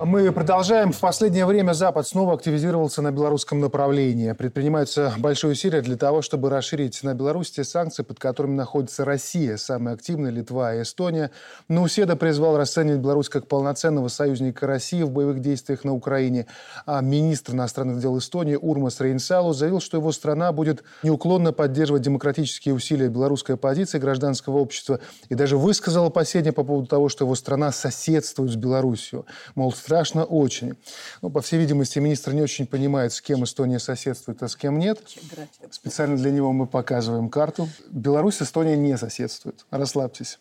Мы продолжаем. В последнее время Запад снова активизировался на белорусском направлении. Предпринимаются большие усилия для того, чтобы расширить на Беларусь те санкции, под которыми находится Россия, самая активная Литва и Эстония. Но Уседа призвал расценивать Беларусь как полноценного союзника России в боевых действиях на Украине. А министр иностранных дел Эстонии Урмас Рейнсалу заявил, что его страна будет неуклонно поддерживать демократические усилия белорусской оппозиции гражданского общества и даже высказал опасения по поводу того, что его страна соседствует с Беларусью. Мол, страшно очень. Ну, по всей видимости, министр не очень понимает, с кем Эстония соседствует, а с кем нет. Специально для него мы показываем карту. Беларусь и Эстония не соседствуют. Расслабьтесь.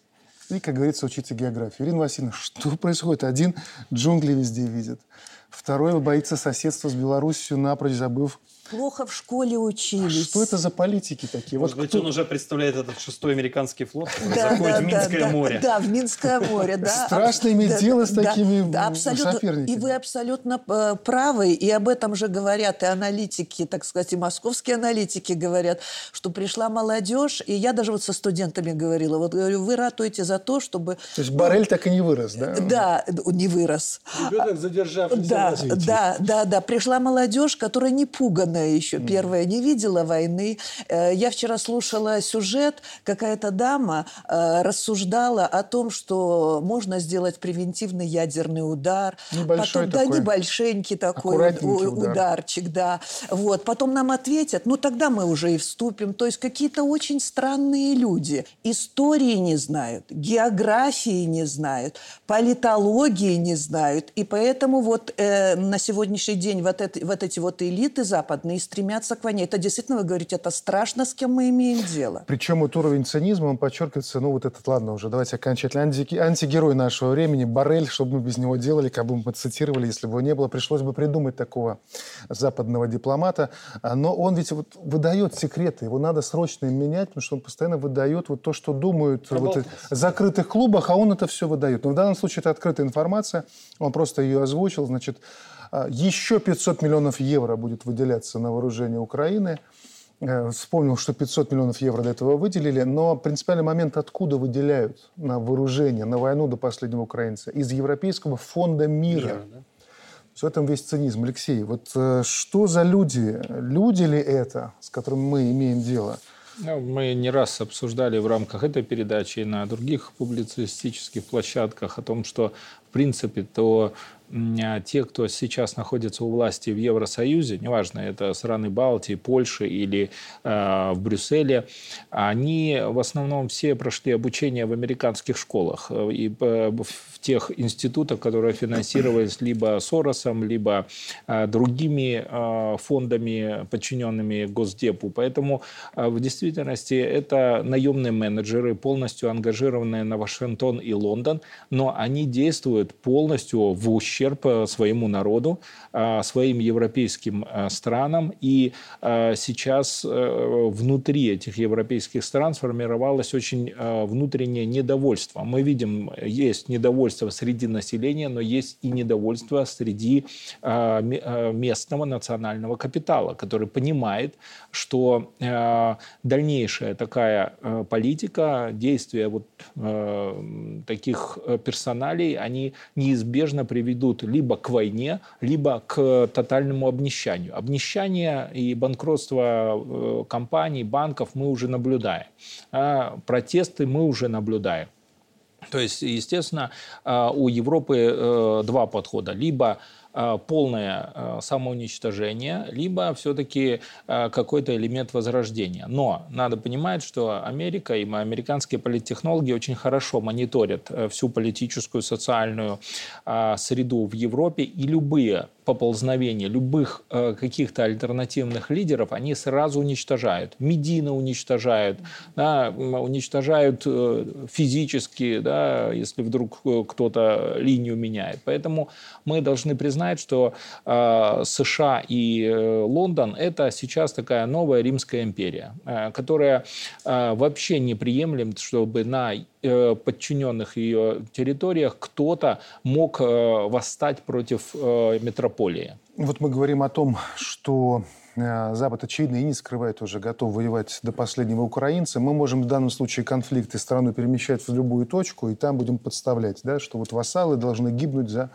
И, как говорится, учите географию. Ирина Васильевна, что происходит? Один джунгли везде видит. Второй боится соседства с Беларусью, напрочь забыв плохо в школе учились. А что это за политики такие? Может вот быть, кто... он уже представляет этот шестой американский флот, да, заходит да, в Минское да, море. Да, в Минское море, да. Страшно иметь дело с такими соперниками. И вы абсолютно э, правы, и об этом же говорят и аналитики, так сказать, и московские аналитики говорят, что пришла молодежь, и я даже вот со студентами говорила, вот говорю, вы ратуете за то, чтобы... То есть Барель так и не вырос, да? Да, не вырос. Ребенок задержавшийся да, да, да, да. Пришла молодежь, которая не еще mm. первая не видела войны. Э, я вчера слушала сюжет, какая-то дама э, рассуждала о том, что можно сделать превентивный ядерный удар. Небольшой потом, такой. Да, небольшенький такой удар. ударчик, да. Вот. Потом нам ответят, ну тогда мы уже и вступим. То есть какие-то очень странные люди. Истории не знают, географии не знают, политологии не знают. И поэтому вот э, на сегодняшний день вот, это, вот эти вот элиты западные, и стремятся к войне. Это действительно, вы говорите, это страшно, с кем мы имеем дело. Причем вот уровень цинизма, он подчеркивается, ну вот этот, ладно уже, давайте окончательно, анти, антигерой нашего времени, Барель, что бы мы без него делали, как бы мы цитировали, если бы его не было, пришлось бы придумать такого западного дипломата. А, но он ведь вот выдает секреты, его надо срочно менять, потому что он постоянно выдает вот то, что думают вот, в закрытых клубах, а он это все выдает. Но в данном случае это открытая информация, он просто ее озвучил, значит, еще 500 миллионов евро будет выделяться на вооружение Украины. Э, вспомнил, что 500 миллионов евро до этого выделили, но принципиальный момент, откуда выделяют на вооружение, на войну до последнего украинца? Из Европейского фонда мира. мира да? В этом весь цинизм. Алексей, вот э, что за люди? Люди ли это, с которыми мы имеем дело? Ну, мы не раз обсуждали в рамках этой передачи и на других публицистических площадках о том, что в принципе то а, те, кто сейчас находится у власти в Евросоюзе, неважно, это страны Балтии, Польши или э, в Брюсселе, они в основном все прошли обучение в американских школах и в тех институтах, которые финансировались либо Соросом, либо э, другими э, фондами, подчиненными Госдепу. Поэтому э, в действительности это наемные менеджеры, полностью ангажированные на Вашингтон и Лондон, но они действуют полностью в ущерб ущерб э, своему народу, э, своим европейским э, странам. И сейчас внутри этих европейских стран сформировалось очень внутреннее недовольство. Мы видим, есть недовольство среди населения, но есть и недовольство среди местного национального капитала, который понимает, что дальнейшая такая политика, действия вот таких персоналей, они неизбежно приведут ведут либо к войне, либо к тотальному обнищанию. Обнищание и банкротство э, компаний, банков мы уже наблюдаем. А протесты мы уже наблюдаем. То есть, естественно, э, у Европы э, два подхода. Либо Э, полное э, самоуничтожение, либо все-таки э, какой-то элемент возрождения. Но надо понимать, что Америка и американские политтехнологи очень хорошо мониторят всю политическую, социальную среду в Европе, и любые поползновения любых э, каких-то альтернативных лидеров они сразу уничтожают. Медийно уничтожают, да, уничтожают э, физически, да, если вдруг э, кто-то линию меняет. Поэтому мы должны признать, что э, США и э, Лондон – это сейчас такая новая Римская империя, э, которая вообще не приемлем, чтобы на подчиненных ее территориях кто-то мог э, восстать против э, метрополии. Вот мы говорим о том, что Запад, очевидно, и не скрывает уже, готов воевать до последнего украинца. Мы можем в данном случае конфликты страну перемещать в любую точку, и там будем подставлять, да, что вот вассалы должны гибнуть за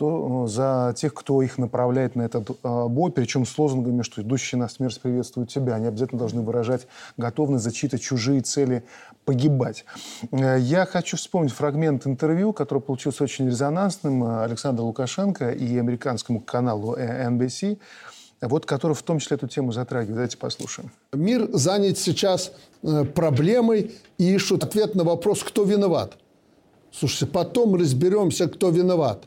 то за тех, кто их направляет на этот бой, причем с лозунгами, что идущий на смерть приветствует тебя. Они обязательно должны выражать готовность за чьи-то чужие цели погибать. Я хочу вспомнить фрагмент интервью, который получился очень резонансным Александра Лукашенко и американскому каналу NBC, вот который в том числе эту тему затрагивает. Давайте послушаем. Мир занят сейчас э, проблемой и ищут ответ на вопрос, кто виноват. Слушайте, потом разберемся, кто виноват.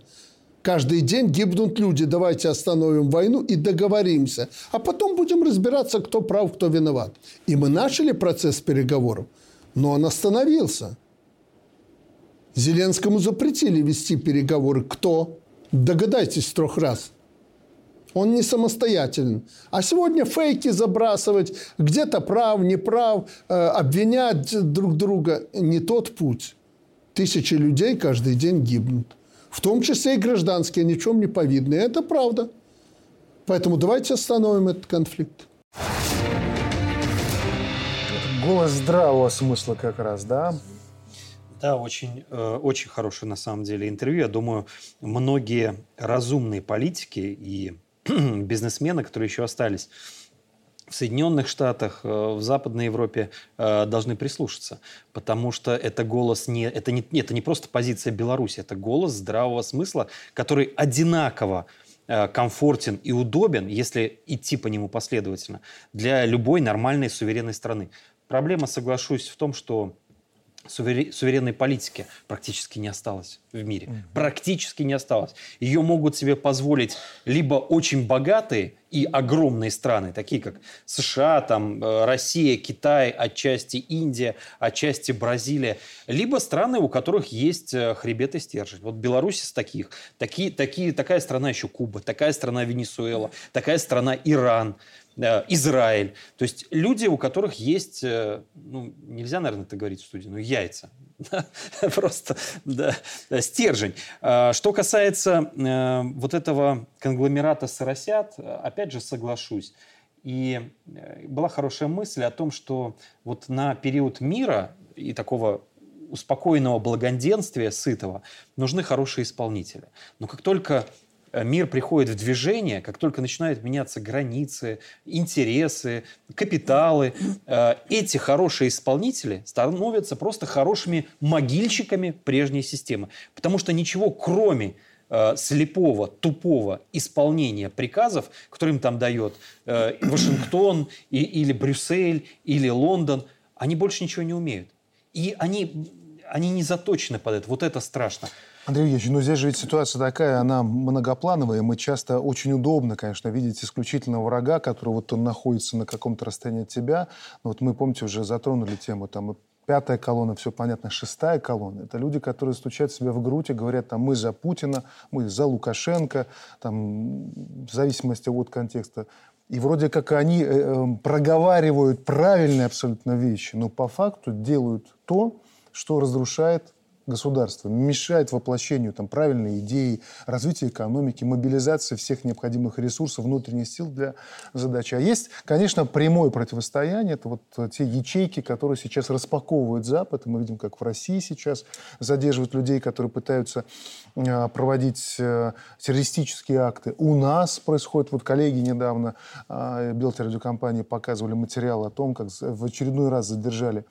Каждый день гибнут люди. Давайте остановим войну и договоримся. А потом будем разбираться, кто прав, кто виноват. И мы начали процесс переговоров, но он остановился. Зеленскому запретили вести переговоры. Кто? Догадайтесь трех раз. Он не самостоятелен. А сегодня фейки забрасывать, где-то прав, не прав, э, обвинять друг друга – не тот путь. Тысячи людей каждый день гибнут. В том числе и гражданские, ни в чем не повидные. Это правда. Поэтому давайте остановим этот конфликт. Голос здравого смысла как раз, да? Да, очень, э, очень хорошее на самом деле интервью. Я думаю, многие разумные политики и бизнесмены, которые еще остались в Соединенных Штатах, э, в Западной Европе э, должны прислушаться, потому что это голос не это не это не просто позиция Беларуси, это голос здравого смысла, который одинаково э, комфортен и удобен, если идти по нему последовательно, для любой нормальной суверенной страны. Проблема, соглашусь, в том, что суверенной политики практически не осталось в мире. Mm-hmm. Практически не осталось. Ее могут себе позволить либо очень богатые и огромные страны, такие как США, там, э, Россия, Китай, отчасти Индия, отчасти Бразилия, либо страны, у которых есть э, хребет и стержень. Вот Беларусь из таких. Такие, такие, такая страна еще Куба, такая страна Венесуэла, такая страна Иран. Израиль. То есть люди, у которых есть, э, ну, нельзя, наверное, это говорить в студии, но яйца. Просто да, стержень. А, что касается э, вот этого конгломерата соросят, опять же соглашусь. И э, была хорошая мысль о том, что вот на период мира и такого успокоенного благоденствия, сытого, нужны хорошие исполнители. Но как только Э, мир приходит в движение, как только начинают меняться границы, интересы, капиталы, э, эти хорошие исполнители становятся просто хорошими могильщиками прежней системы. Потому что ничего кроме э, слепого, тупого исполнения приказов, которые им там дает Вашингтон или Брюссель или Лондон, они больше ничего не умеют. И они, они не заточены под это. Вот это страшно. Андрей Евгеньевич, ну здесь же ведь ситуация такая, она многоплановая. Мы часто очень удобно, конечно, видеть исключительного врага, который вот он находится на каком-то расстоянии от тебя. Но вот мы, помните, уже затронули тему там пятая колонна, все понятно, шестая колонна. Это люди, которые стучат себя в грудь и говорят, там, мы за Путина, мы за Лукашенко, там, в зависимости от контекста. И вроде как они э, э, проговаривают правильные абсолютно вещи, но по факту делают то, что разрушает государства, мешает воплощению там, правильной идеи, развития экономики, мобилизации всех необходимых ресурсов, внутренних сил для задачи. А есть, конечно, прямое противостояние. Это вот те ячейки, которые сейчас распаковывают Запад. Мы видим, как в России сейчас задерживают людей, которые пытаются э, проводить э, террористические акты. У нас происходит, вот коллеги недавно э, Белтерадиокомпании показывали материал о том, как в очередной раз задержали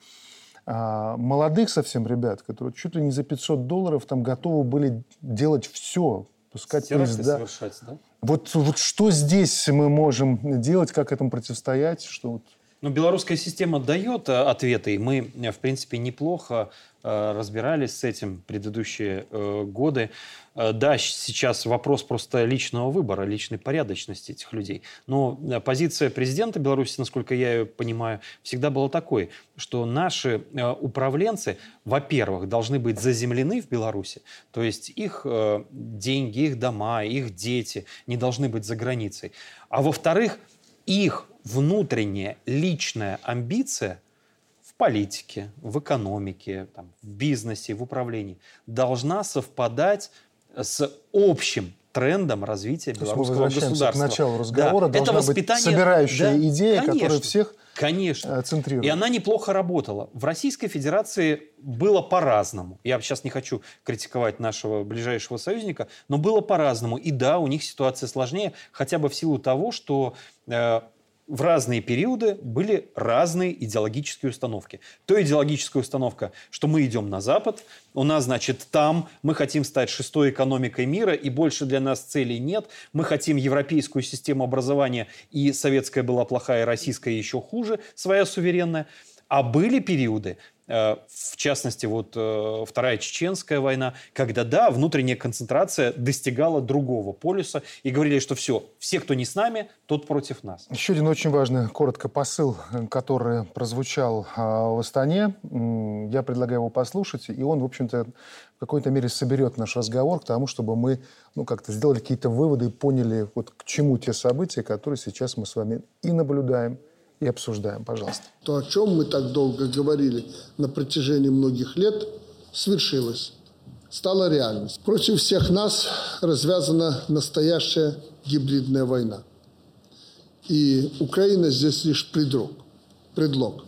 а, молодых совсем ребят, которые чуть ли не за 500 долларов там готовы были делать все, пускать поезда. совершать, да? Вот, вот что здесь мы можем делать, как этому противостоять? Что вот... Ну, белорусская система дает э, ответы, и мы, э, в принципе, неплохо э, разбирались с этим предыдущие годы. Да, сейчас вопрос просто личного выбора, личной порядочности этих людей. Но позиция президента Беларуси, насколько я ее понимаю, всегда была такой, что наши управленцы, во-первых, должны быть заземлены в Беларуси, то есть их деньги, их дома, их дети не должны быть за границей. А во-вторых, их внутренняя личная амбиция в политике, в экономике, там, в бизнесе, в управлении должна совпадать с общим трендом развития белорусского государства. к началу разговора. Да. Должна Это воспитание... быть собирающая да, идея, конечно. которая всех Конечно. центрирует. И она неплохо работала. В Российской Федерации было по-разному. Я сейчас не хочу критиковать нашего ближайшего союзника, но было по-разному. И да, у них ситуация сложнее, хотя бы в силу того, что э, в разные периоды были разные идеологические установки. То идеологическая установка, что мы идем на Запад, у нас, значит, там мы хотим стать шестой экономикой мира, и больше для нас целей нет. Мы хотим европейскую систему образования, и советская была плохая, российская еще хуже, своя суверенная. А были периоды, Э, в частности, вот э, Вторая Чеченская война, когда, да, внутренняя концентрация достигала другого полюса и говорили, что все, все, кто не с нами, тот против нас. Еще один очень важный, коротко, посыл, который прозвучал в Астане. Я предлагаю его послушать, и он, в общем-то, в какой-то мере соберет наш разговор к тому, чтобы мы ну, как-то сделали какие-то выводы и поняли, вот к чему те события, которые сейчас мы с вами и наблюдаем, и обсуждаем, пожалуйста. То, о чем мы так долго говорили на протяжении многих лет, свершилось, стало реальностью. Против всех нас развязана настоящая гибридная война. И Украина здесь лишь предлог. предлог.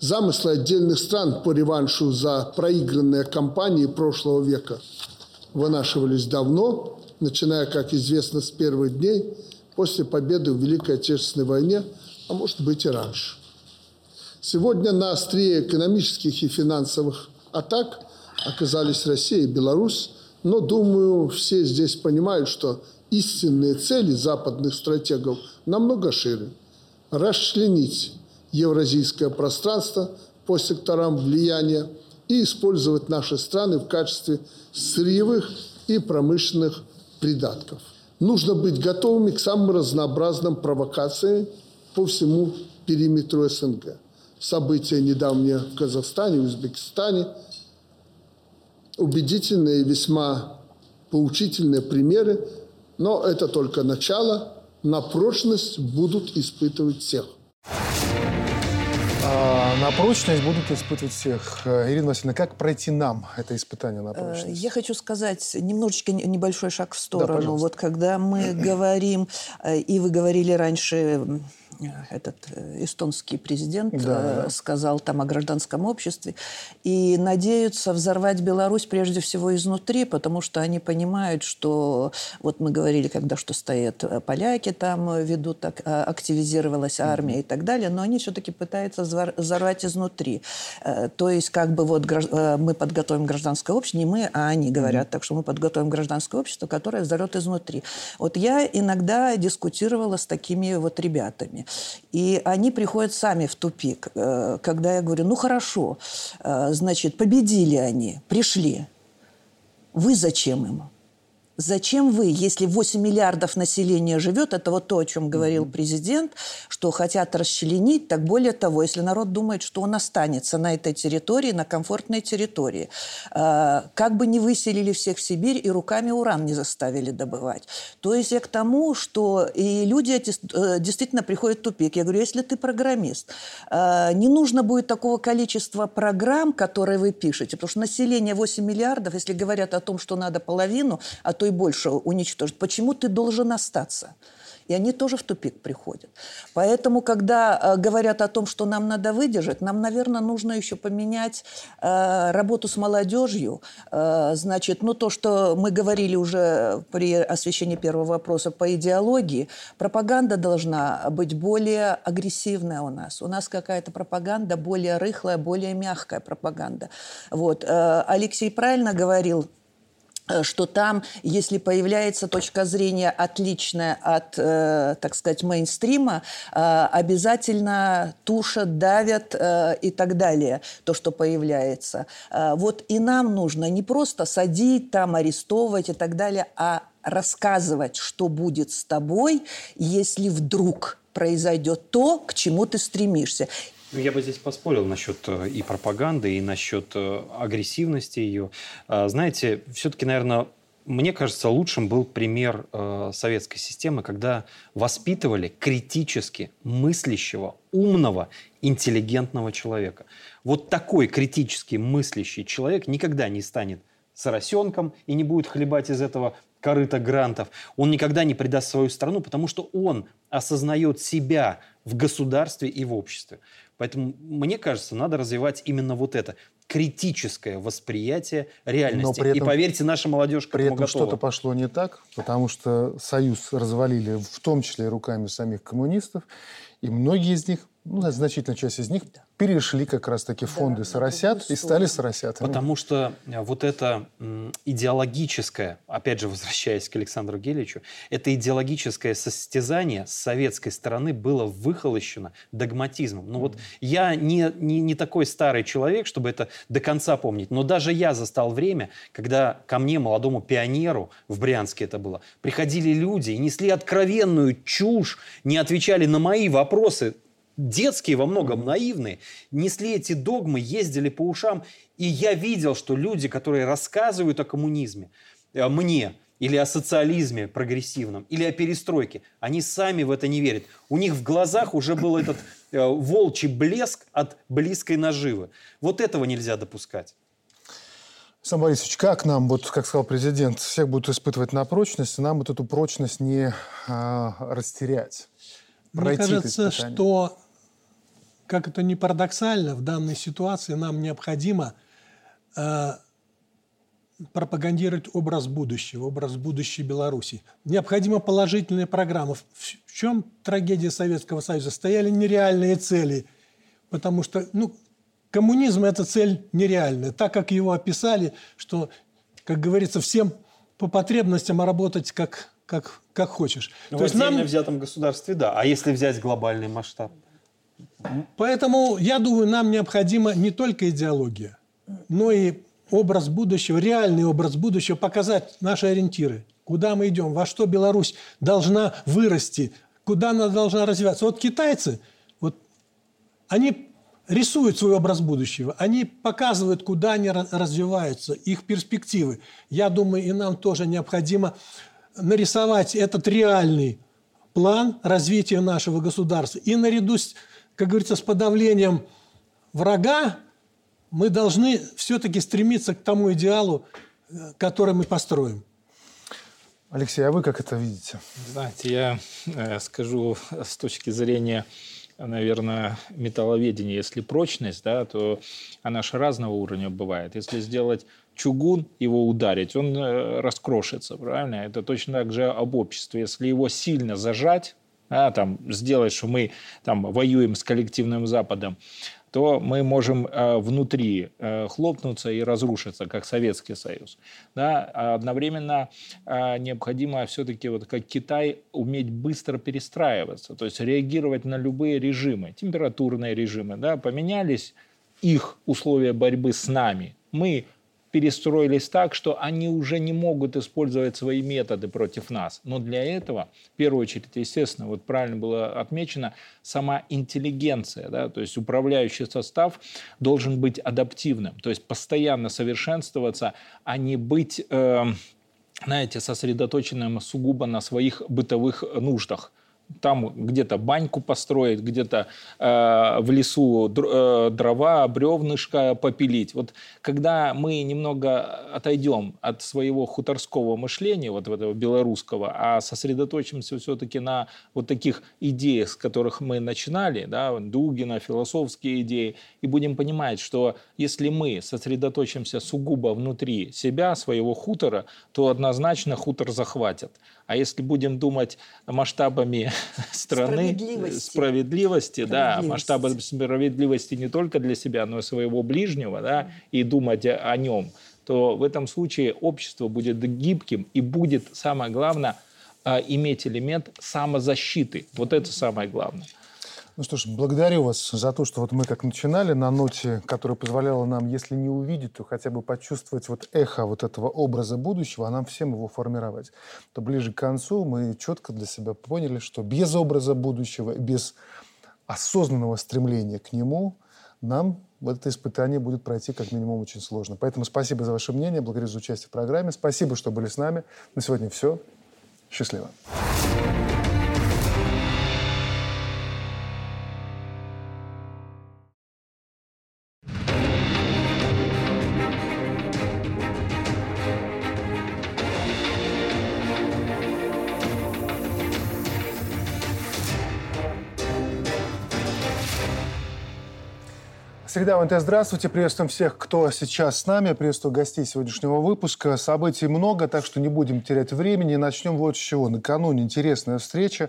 Замыслы отдельных стран по реваншу за проигранные кампании прошлого века вынашивались давно, начиная, как известно, с первых дней после победы в Великой Отечественной войне – а может быть и раньше. Сегодня на острие экономических и финансовых атак оказались Россия и Беларусь, но, думаю, все здесь понимают, что истинные цели западных стратегов намного шире. Расчленить евразийское пространство по секторам влияния и использовать наши страны в качестве сырьевых и промышленных придатков. Нужно быть готовыми к самым разнообразным провокациям по всему периметру СНГ. События недавние в Казахстане, в Узбекистане, убедительные и весьма поучительные примеры, но это только начало, на прочность будут испытывать всех. А, на прочность будут испытывать всех. Ирина Васильевна, как пройти нам это испытание на э, прочность? Я хочу сказать немножечко небольшой шаг в сторону. Да, вот когда мы говорим, э, и вы говорили раньше этот э, эстонский президент да. Э, сказал там о гражданском обществе. И надеются взорвать Беларусь прежде всего изнутри, потому что они понимают, что вот мы говорили, когда что стоят э, поляки там ведут, так, активизировалась армия mm-hmm. и так далее, но они все-таки пытаются взорвать изнутри. То есть как бы вот мы подготовим гражданское общество, не мы, а они говорят, mm-hmm. так что мы подготовим гражданское общество, которое взорвет изнутри. Вот я иногда дискутировала с такими вот ребятами. И они приходят сами в тупик, э, когда я говорю, ну хорошо, э, значит, победили они, пришли. Вы зачем им? Зачем вы, если 8 миллиардов населения живет, это вот то, о чем говорил президент, что хотят расчленить, так более того, если народ думает, что он останется на этой территории, на комфортной территории, э, как бы не выселили всех в Сибирь и руками уран не заставили добывать. То есть я к тому, что и люди эти, э, действительно приходят в тупик. Я говорю, если ты программист, э, не нужно будет такого количества программ, которые вы пишете, потому что население 8 миллиардов, если говорят о том, что надо половину, а то и больше уничтожить. Почему ты должен остаться? И они тоже в тупик приходят. Поэтому, когда э, говорят о том, что нам надо выдержать, нам, наверное, нужно еще поменять э, работу с молодежью. Э, значит, ну то, что мы говорили уже при освещении первого вопроса по идеологии, пропаганда должна быть более агрессивная у нас. У нас какая-то пропаганда более рыхлая, более мягкая пропаганда. Вот. Э, Алексей правильно говорил, что там, если появляется точка зрения отличная от, э, так сказать, мейнстрима, э, обязательно тушат, давят э, и так далее, то, что появляется. Э, вот и нам нужно не просто садить, там, арестовывать и так далее, а рассказывать, что будет с тобой, если вдруг произойдет то, к чему ты стремишься. Ну, я бы здесь поспорил насчет э, и пропаганды, и насчет э, агрессивности ее. А, знаете, все-таки, наверное, мне кажется, лучшим был пример э, советской системы, когда воспитывали критически мыслящего, умного, интеллигентного человека. Вот такой критически мыслящий человек никогда не станет соросенком и не будет хлебать из этого корыто грантов. Он никогда не предаст свою страну, потому что он осознает себя в государстве и в обществе. Поэтому, мне кажется, надо развивать именно вот это критическое восприятие реальности. Но при этом, и поверьте, наша молодежь к При этом что-то пошло не так, потому что Союз развалили в том числе руками самих коммунистов, и многие из них ну, значительная часть из них перешли как раз-таки фонды да, соросят и стали соросятами. Потому что э, вот это идеологическое, опять же, возвращаясь к Александру Геличу, это идеологическое состязание с советской стороны было выхолощено догматизмом. Ну вот я не, не, не такой старый человек, чтобы это до конца помнить, но даже я застал время, когда ко мне, молодому пионеру, в Брянске это было, приходили люди и несли откровенную чушь, не отвечали на мои вопросы, детские, во многом наивные, несли эти догмы, ездили по ушам. И я видел, что люди, которые рассказывают о коммунизме, э, мне, или о социализме прогрессивном, или о перестройке, они сами в это не верят. У них в глазах уже был этот э, волчий блеск от близкой наживы. Вот этого нельзя допускать. Сам Борисович, как нам, вот, как сказал президент, всех будут испытывать на прочность, нам вот эту прочность не а, растерять? Мне кажется, что как это ни парадоксально, в данной ситуации нам необходимо э, пропагандировать образ будущего, образ будущей Беларуси. Необходима положительная программа. В, чем трагедия Советского Союза? Стояли нереальные цели, потому что ну, коммунизм – это цель нереальная. Так, как его описали, что, как говорится, всем по потребностям работать как, как, как хочешь. Ну, То в есть нам... взятом государстве, да. А если взять глобальный масштаб? Поэтому, я думаю, нам необходима не только идеология, но и образ будущего, реальный образ будущего, показать наши ориентиры. Куда мы идем, во что Беларусь должна вырасти, куда она должна развиваться. Вот китайцы, вот, они рисуют свой образ будущего, они показывают, куда они развиваются, их перспективы. Я думаю, и нам тоже необходимо нарисовать этот реальный план развития нашего государства. И наряду с как говорится, с подавлением врага, мы должны все-таки стремиться к тому идеалу, э, который мы построим. Алексей, а вы как это видите? Знаете, я э, скажу с точки зрения, наверное, металловедения, если прочность, да, то она же разного уровня бывает. Если сделать чугун, его ударить, он э, раскрошится, правильно? Это точно так же об обществе. Если его сильно зажать, а, там, сделать, что мы там, воюем с коллективным Западом, то мы можем э, внутри э, хлопнуться и разрушиться, как Советский Союз. Да? А одновременно э, необходимо все-таки, вот как Китай, уметь быстро перестраиваться, то есть реагировать на любые режимы, температурные режимы. Да? Поменялись их условия борьбы с нами. Мы перестроились так, что они уже не могут использовать свои методы против нас. Но для этого, в первую очередь, естественно, вот правильно было отмечено, сама интеллигенция, да, то есть управляющий состав должен быть адаптивным, то есть постоянно совершенствоваться, а не быть, э, знаете, сосредоточенным сугубо на своих бытовых нуждах там где-то баньку построить, где-то э, в лесу др, э, дрова, бревнышко попилить. Вот когда мы немного отойдем от своего хуторского мышления, вот этого белорусского, а сосредоточимся все-таки на вот таких идеях, с которых мы начинали, да, Дугина, философские идеи, и будем понимать, что если мы сосредоточимся сугубо внутри себя, своего хутора, то однозначно хутор захватят. А если будем думать масштабами страны, справедливости, справедливости да, масштабы справедливости не только для себя, но и своего ближнего, да, и думать о нем, то в этом случае общество будет гибким и будет, самое главное, а, иметь элемент самозащиты. Вот это самое главное. Ну что ж, благодарю вас за то, что вот мы как начинали на ноте, которая позволяла нам, если не увидеть, то хотя бы почувствовать вот эхо вот этого образа будущего, а нам всем его формировать. То ближе к концу мы четко для себя поняли, что без образа будущего, без осознанного стремления к нему нам это испытание будет пройти как минимум очень сложно. Поэтому спасибо за ваше мнение, благодарю за участие в программе, спасибо, что были с нами. На сегодня все. Счастливо. Среда ВНТ, здравствуйте. Приветствуем всех, кто сейчас с нами. Приветствую гостей сегодняшнего выпуска. Событий много, так что не будем терять времени. Начнем вот с чего. Накануне интересная встреча.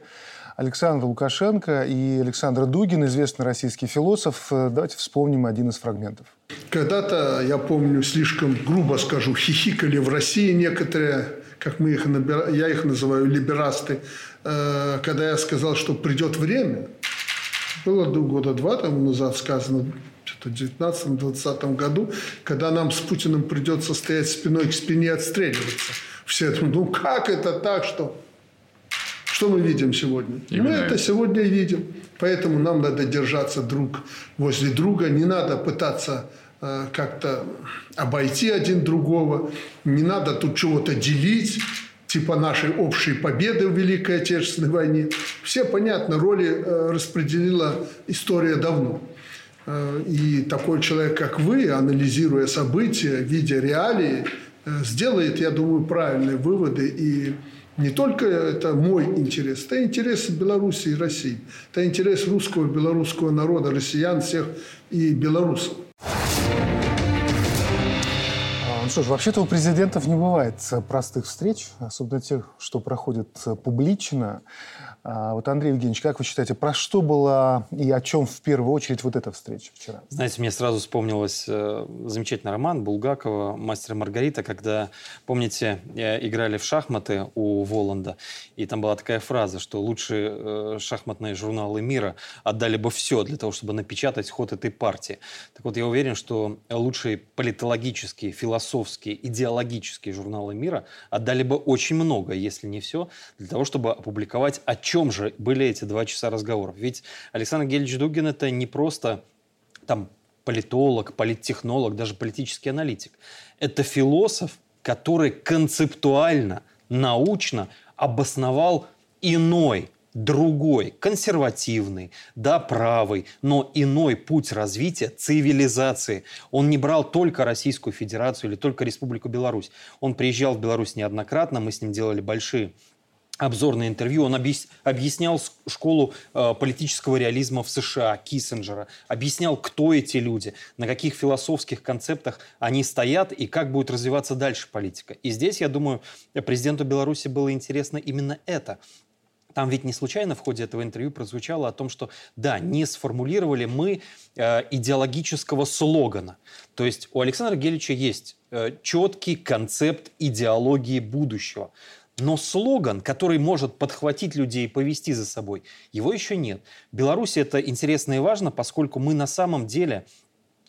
Александр Лукашенко и Александр Дугин, известный российский философ. Давайте вспомним один из фрагментов. Когда-то, я помню, слишком грубо скажу, хихикали в России некоторые, как мы их, я их называю либерасты, э, когда я сказал, что придет время, было года два тому назад сказано, что-то в 19-20 году, когда нам с Путиным придется стоять спиной к спине и отстреливаться. Все думают, ну как это так, что... Что мы видим сегодня? Именно мы это сегодня видим. Поэтому нам надо держаться друг возле друга. Не надо пытаться э, как-то обойти один другого. Не надо тут чего-то делить типа нашей общей победы в Великой Отечественной войне. Все, понятно, роли э, распределила история давно. Э, и такой человек, как вы, анализируя события, видя реалии, э, сделает, я думаю, правильные выводы. И не только это мой интерес, это интерес Беларуси и России. Это интерес русского, белорусского народа, россиян всех и белорусов. Ну что ж, вообще-то у президентов не бывает простых встреч, особенно тех, что проходят публично. А вот, Андрей Евгеньевич, как вы считаете, про что была и о чем в первую очередь вот эта встреча вчера? Знаете, мне сразу вспомнилось э, замечательный роман Булгакова «Мастер Маргарита», когда, помните, играли в шахматы у Воланда, и там была такая фраза, что лучшие э, шахматные журналы мира отдали бы все для того, чтобы напечатать ход этой партии. Так вот, я уверен, что лучшие политологические, философские, идеологические журналы мира отдали бы очень много, если не все, для того, чтобы опубликовать отчет чем же были эти два часа разговоров? Ведь Александр Гельевич Дугин это не просто там политолог, политтехнолог, даже политический аналитик. Это философ, который концептуально, научно обосновал иной, другой, консервативный, да, правый, но иной путь развития цивилизации. Он не брал только Российскую Федерацию или только Республику Беларусь. Он приезжал в Беларусь неоднократно, мы с ним делали большие обзорное интервью, он объяснял школу э, политического реализма в США, Киссинджера, объяснял, кто эти люди, на каких философских концептах они стоят и как будет развиваться дальше политика. И здесь, я думаю, президенту Беларуси было интересно именно это. Там ведь не случайно в ходе этого интервью прозвучало о том, что да, не сформулировали мы э, идеологического слогана. То есть у Александра Гелича есть э, четкий концепт идеологии будущего. Но слоган, который может подхватить людей и повести за собой, его еще нет. В Беларуси это интересно и важно, поскольку мы на самом деле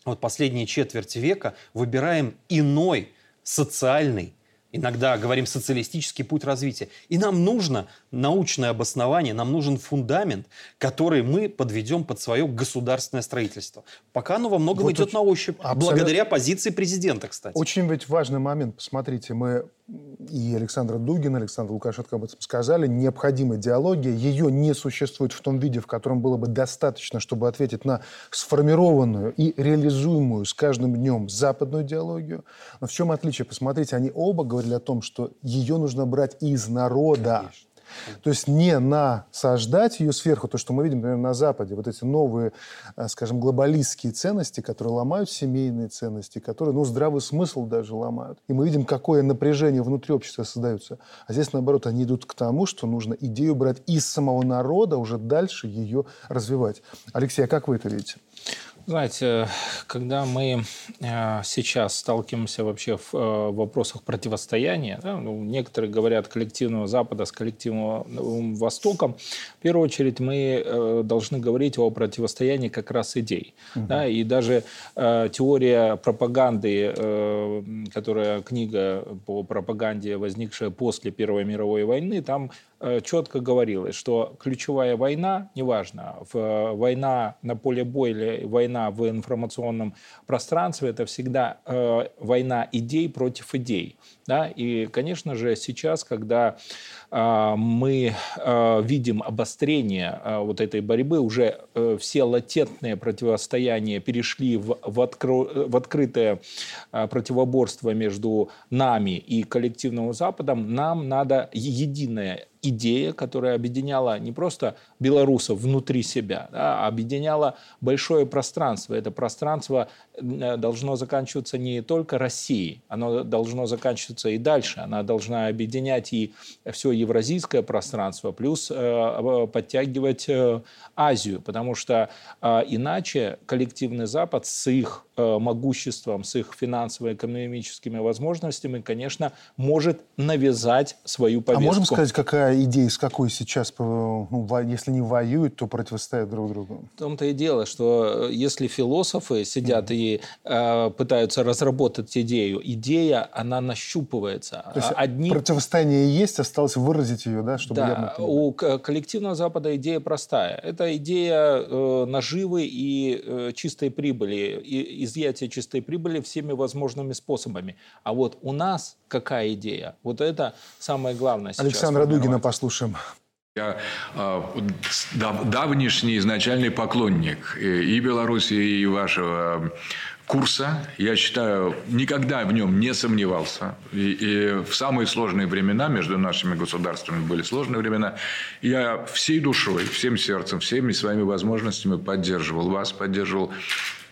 вот последние четверть века выбираем иной социальный, иногда говорим социалистический путь развития. И нам нужно научное обоснование, нам нужен фундамент, который мы подведем под свое государственное строительство. Пока оно во многом вот идет на ощупь, благодаря позиции президента, кстати. Очень ведь важный момент. Посмотрите, мы и Александр Дугин, Александр Лукашенко об этом сказали, необходима диалогия. Ее не существует в том виде, в котором было бы достаточно, чтобы ответить на сформированную и реализуемую с каждым днем западную диалогию. Но в чем отличие? Посмотрите, они оба говорили о том, что ее нужно брать из народа. Конечно. То есть не насаждать ее сверху, то, что мы видим, например, на Западе, вот эти новые, э, скажем, глобалистские ценности, которые ломают семейные ценности, которые, ну, здравый смысл даже ломают. И мы видим, какое напряжение внутри общества создается. А здесь, наоборот, они идут к тому, что нужно идею брать из самого народа, уже дальше ее развивать. Алексей, а как вы это видите? Знаете, когда мы э, сейчас сталкиваемся вообще в э, вопросах противостояния, да, ну, некоторые говорят коллективного Запада с коллективным Востоком, в первую очередь мы э, должны говорить о противостоянии как раз идей. Угу. Да, и даже теория пропаганды, которая книга по пропаганде, возникшая после Первой мировой войны, там Э, четко говорилось, что ключевая война, неважно, в, война на поле боя или война в информационном пространстве, это всегда э, война идей против идей. Да? И, конечно же, сейчас, когда э, мы э, видим обострение э, вот этой борьбы, уже э, все латентные противостояния перешли в, в, откро, в открытое э, противоборство между нами и коллективным Западом, нам надо единое идея, которая объединяла не просто белорусов внутри себя, да, а объединяла большое пространство. Это пространство э, должно заканчиваться не только Россией, оно должно заканчиваться и дальше. Она должна объединять и все евразийское пространство, плюс э, подтягивать э, Азию, потому что э, иначе коллективный Запад с их э, могуществом, с их финансово-экономическими возможностями, конечно, может навязать свою повестку. А можем сказать, какая идея, с какой сейчас, ну, если не воюют, то противостоят друг другу? В том-то и дело, что э, если философы сидят mm-hmm. и э, пытаются разработать идею, идея, она нащупывается. То есть Одни... противостояние есть, осталось выразить ее, да, чтобы да, у коллективного Запада идея простая. Это идея э, наживы и э, чистой прибыли, и изъятия чистой прибыли всеми возможными способами. А вот у нас какая идея? Вот это самое главное сейчас. Александра Дугина послушаем. Я э, давнишний изначальный поклонник и Беларуси, и вашего курса. Я считаю, никогда в нем не сомневался. И, и в самые сложные времена, между нашими государствами были сложные времена, я всей душой, всем сердцем, всеми своими возможностями поддерживал вас, поддерживал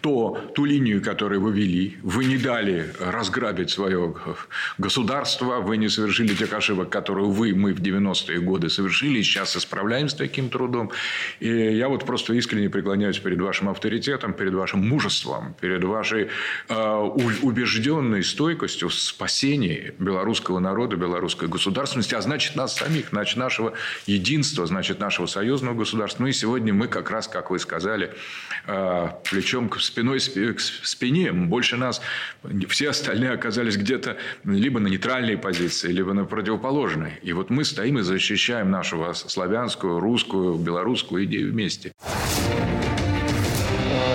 то, ту линию, которую вы вели, вы не дали разграбить свое государство, вы не совершили тех ошибок, которые вы, мы в 90-е годы совершили, и сейчас исправляем с таким трудом. И я вот просто искренне преклоняюсь перед вашим авторитетом, перед вашим мужеством, перед вашей э, убежденной стойкостью в спасении белорусского народа, белорусской государственности, а значит нас самих, значит нашего единства, значит нашего союзного государства. Ну и сегодня мы как раз, как вы сказали, э, плечом к спиной к спине. Больше нас все остальные оказались где-то либо на нейтральной позиции, либо на противоположной. И вот мы стоим и защищаем нашу славянскую, русскую, белорусскую идею вместе.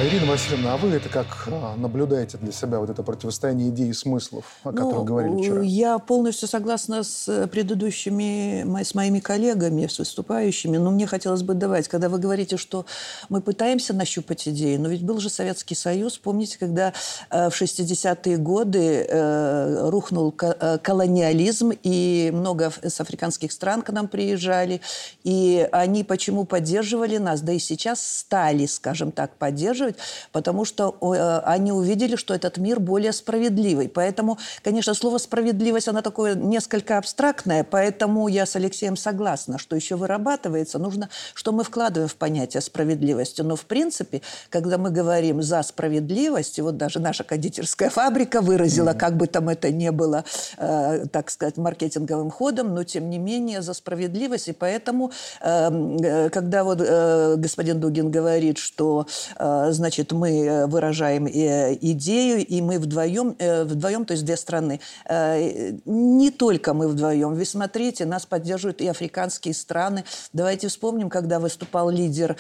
Ирина Васильевна, а вы это как а, наблюдаете для себя, вот это противостояние идей и смыслов, о ну, которых говорили вчера? Я полностью согласна с предыдущими, с моими коллегами, с выступающими, но мне хотелось бы давать, когда вы говорите, что мы пытаемся нащупать идеи, но ведь был же Советский Союз, помните, когда э, в 60-е годы э, рухнул э, колониализм, и много с африканских стран к нам приезжали, и они почему поддерживали нас, да и сейчас стали, скажем так, поддерживать, поддерживать, потому что э, они увидели, что этот мир более справедливый. Поэтому, конечно, слово «справедливость», оно такое несколько абстрактное, поэтому я с Алексеем согласна, что еще вырабатывается. Нужно, что мы вкладываем в понятие справедливости. Но, в принципе, когда мы говорим за справедливость, и вот даже наша кондитерская фабрика выразила, mm-hmm. как бы там это не было, э, так сказать, маркетинговым ходом, но, тем не менее, за справедливость. И поэтому, эм, э, когда вот э, господин Дугин говорит, что э, значит, мы э, выражаем э, идею, и мы вдвоем, э, вдвоем, то есть две страны. Не только мы вдвоем. Вы смотрите, нас поддерживают и африканские страны. Давайте вспомним, когда выступал лидер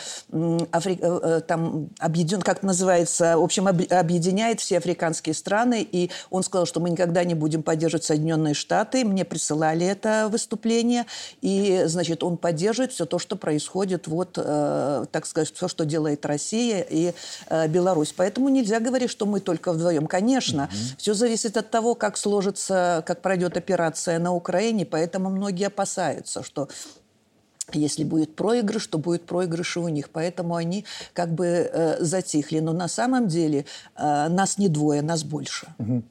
Афри... там объединен, как называется, в общем, объединяет все африканские страны, и он сказал, что мы никогда не будем поддерживать Соединенные Штаты. Мне присылали это выступление, и, значит, он поддерживает все то, что происходит, вот, так сказать, все, что делает Россия, и э, Беларусь. Поэтому нельзя говорить, что мы только вдвоем. Конечно, угу. все зависит от того, как сложится, как пройдет операция на Украине. Поэтому многие опасаются, что если будет проигрыш, то будет проигрыш и у них. Поэтому они как бы э, затихли. Но на самом деле э, нас не двое, нас больше. Угу.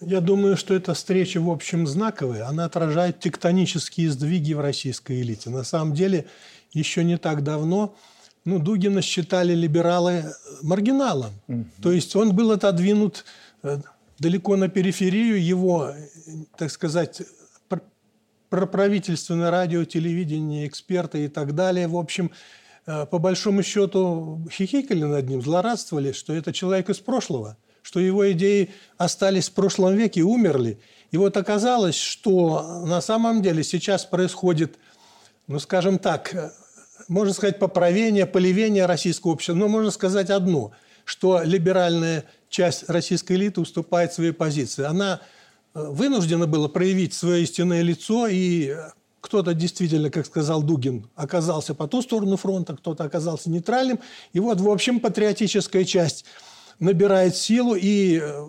Я думаю, что эта встреча, в общем, знаковая. Она отражает тектонические сдвиги в российской элите. На самом деле, еще не так давно ну, Дугина считали либералы маргиналом. Угу. То есть он был отодвинут э, далеко на периферию. Его, так сказать, проправительственное радио, телевидение, эксперты и так далее, в общем, э, по большому счету хихикали над ним, злорадствовали, что это человек из прошлого, что его идеи остались в прошлом веке, умерли. И вот оказалось, что на самом деле сейчас происходит, ну, скажем так, можно сказать, поправение, поливение российского общества. Но можно сказать одно, что либеральная часть российской элиты уступает своей позиции. Она э, вынуждена была проявить свое истинное лицо, и кто-то действительно, как сказал Дугин, оказался по ту сторону фронта, кто-то оказался нейтральным. И вот, в общем, патриотическая часть набирает силу, и э,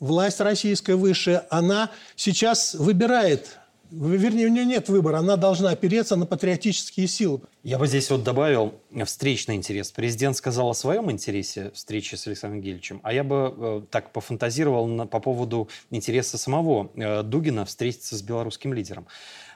власть российская высшая, она сейчас выбирает Вернее, у нее нет выбора. Она должна опереться на патриотические силы. Я бы здесь вот добавил встречный интерес. Президент сказал о своем интересе встречи с Александром Гельевичем, а я бы э, так пофантазировал на, по поводу интереса самого э, Дугина встретиться с белорусским лидером.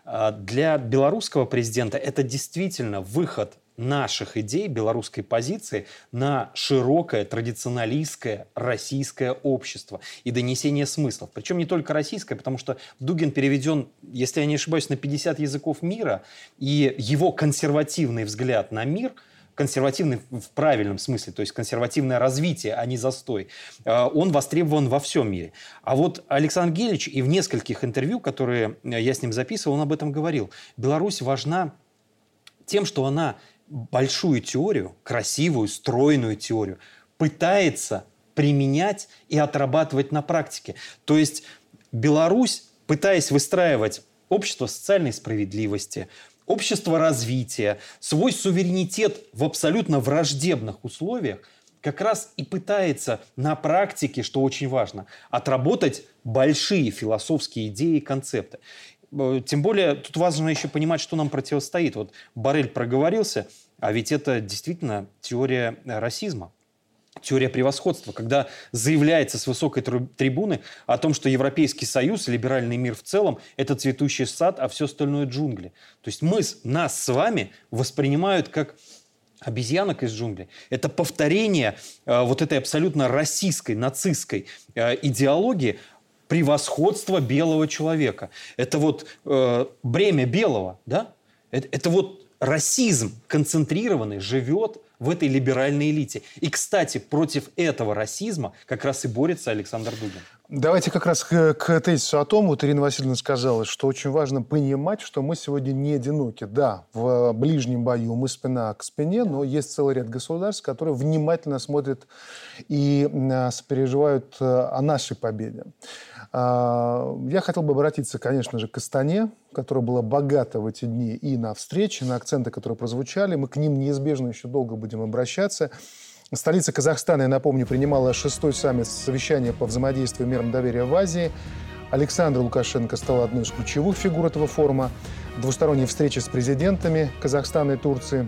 Э, для белорусского президента это действительно выход наших идей, белорусской позиции на широкое традиционалистское российское общество и донесение смыслов. Причем не только российское, потому что Дугин переведен, если я не ошибаюсь, на 50 языков мира, и его консервативный взгляд на мир – консервативный в правильном смысле, то есть консервативное развитие, а не застой, э, он востребован во всем мире. А вот Александр Гелич и в нескольких интервью, которые я с ним записывал, он об этом говорил. Беларусь важна тем, что она большую теорию, красивую, стройную теорию, пытается применять и отрабатывать на практике. То есть Беларусь, пытаясь выстраивать общество социальной справедливости, общество развития, свой суверенитет в абсолютно враждебных условиях, как раз и пытается на практике, что очень важно, отработать большие философские идеи и концепты. Э, тем более, тут важно еще понимать, что нам противостоит. Вот Барель проговорился, а ведь это действительно теория расизма теория превосходства, когда заявляется с высокой трибуны о том, что Европейский Союз, либеральный мир в целом, это цветущий сад, а все остальное джунгли. То есть мы, нас с вами воспринимают как обезьянок из джунглей. Это повторение э, вот этой абсолютно российской, нацистской э, идеологии, превосходство белого человека. Это вот э, бремя белого, да? Это, это вот расизм концентрированный живет в этой либеральной элите. И, кстати, против этого расизма как раз и борется Александр Дугин. Давайте как раз к, к тезису о том, вот Ирина Васильевна сказала, что очень важно понимать, что мы сегодня не одиноки. Да, в ближнем бою мы спина к спине, но есть целый ряд государств, которые внимательно смотрят и сопереживают э, о нашей победе. Я хотел бы обратиться, конечно же, к Астане, которая была богата в эти дни и на встречи, на акценты, которые прозвучали. Мы к ним неизбежно еще долго будем обращаться. Столица Казахстана, я напомню, принимала шестой саммит совещания по взаимодействию мерам доверия в Азии. Александр Лукашенко стал одной из ключевых фигур этого форума. Двусторонние встречи с президентами Казахстана и Турции,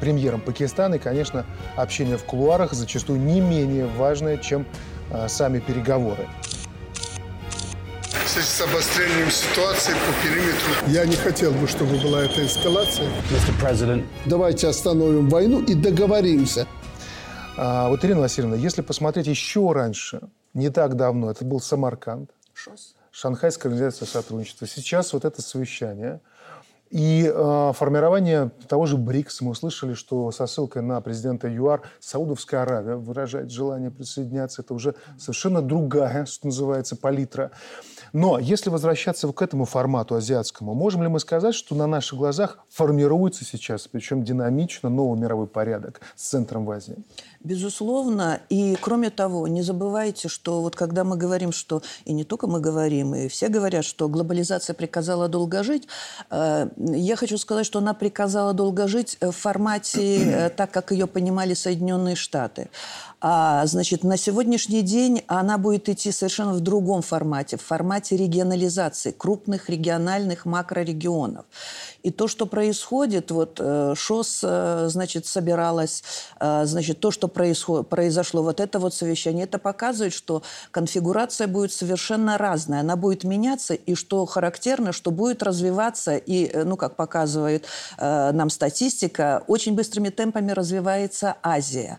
премьером Пакистана и, конечно, общение в кулуарах зачастую не менее важное, чем э, сами переговоры с обострением ситуации по периметру. Я не хотел бы, чтобы была эта эскалация. Давайте остановим войну и договоримся. А, вот, Ирина Васильевна, если посмотреть еще раньше, не так давно, это был Самарканд, ШОС. Шанхайская организация сотрудничества. Сейчас вот это совещание – и э, формирование того же БРИКС, мы услышали, что со ссылкой на президента ЮАР Саудовская Аравия выражает желание присоединяться. Это уже совершенно другая, что называется, палитра. Но если возвращаться к этому формату азиатскому, можем ли мы сказать, что на наших глазах формируется сейчас, причем динамично, новый мировой порядок с центром в Азии? Безусловно. И кроме того, не забывайте, что вот когда мы говорим, что, и не только мы говорим, и все говорят, что глобализация приказала долго жить, э, я хочу сказать, что она приказала долго жить в формате, э, так как ее понимали Соединенные Штаты. А, значит, на сегодняшний день она будет идти совершенно в другом формате, в формате регионализации крупных региональных макрорегионов. И то, что происходит, вот э, ШОС, э, значит, собиралась, э, значит, то, что происход, произошло, вот это вот совещание, это показывает, что конфигурация будет совершенно разная, она будет меняться, и что характерно, что будет развиваться, и, ну, как показывает нам статистика, очень быстрыми темпами развивается Азия.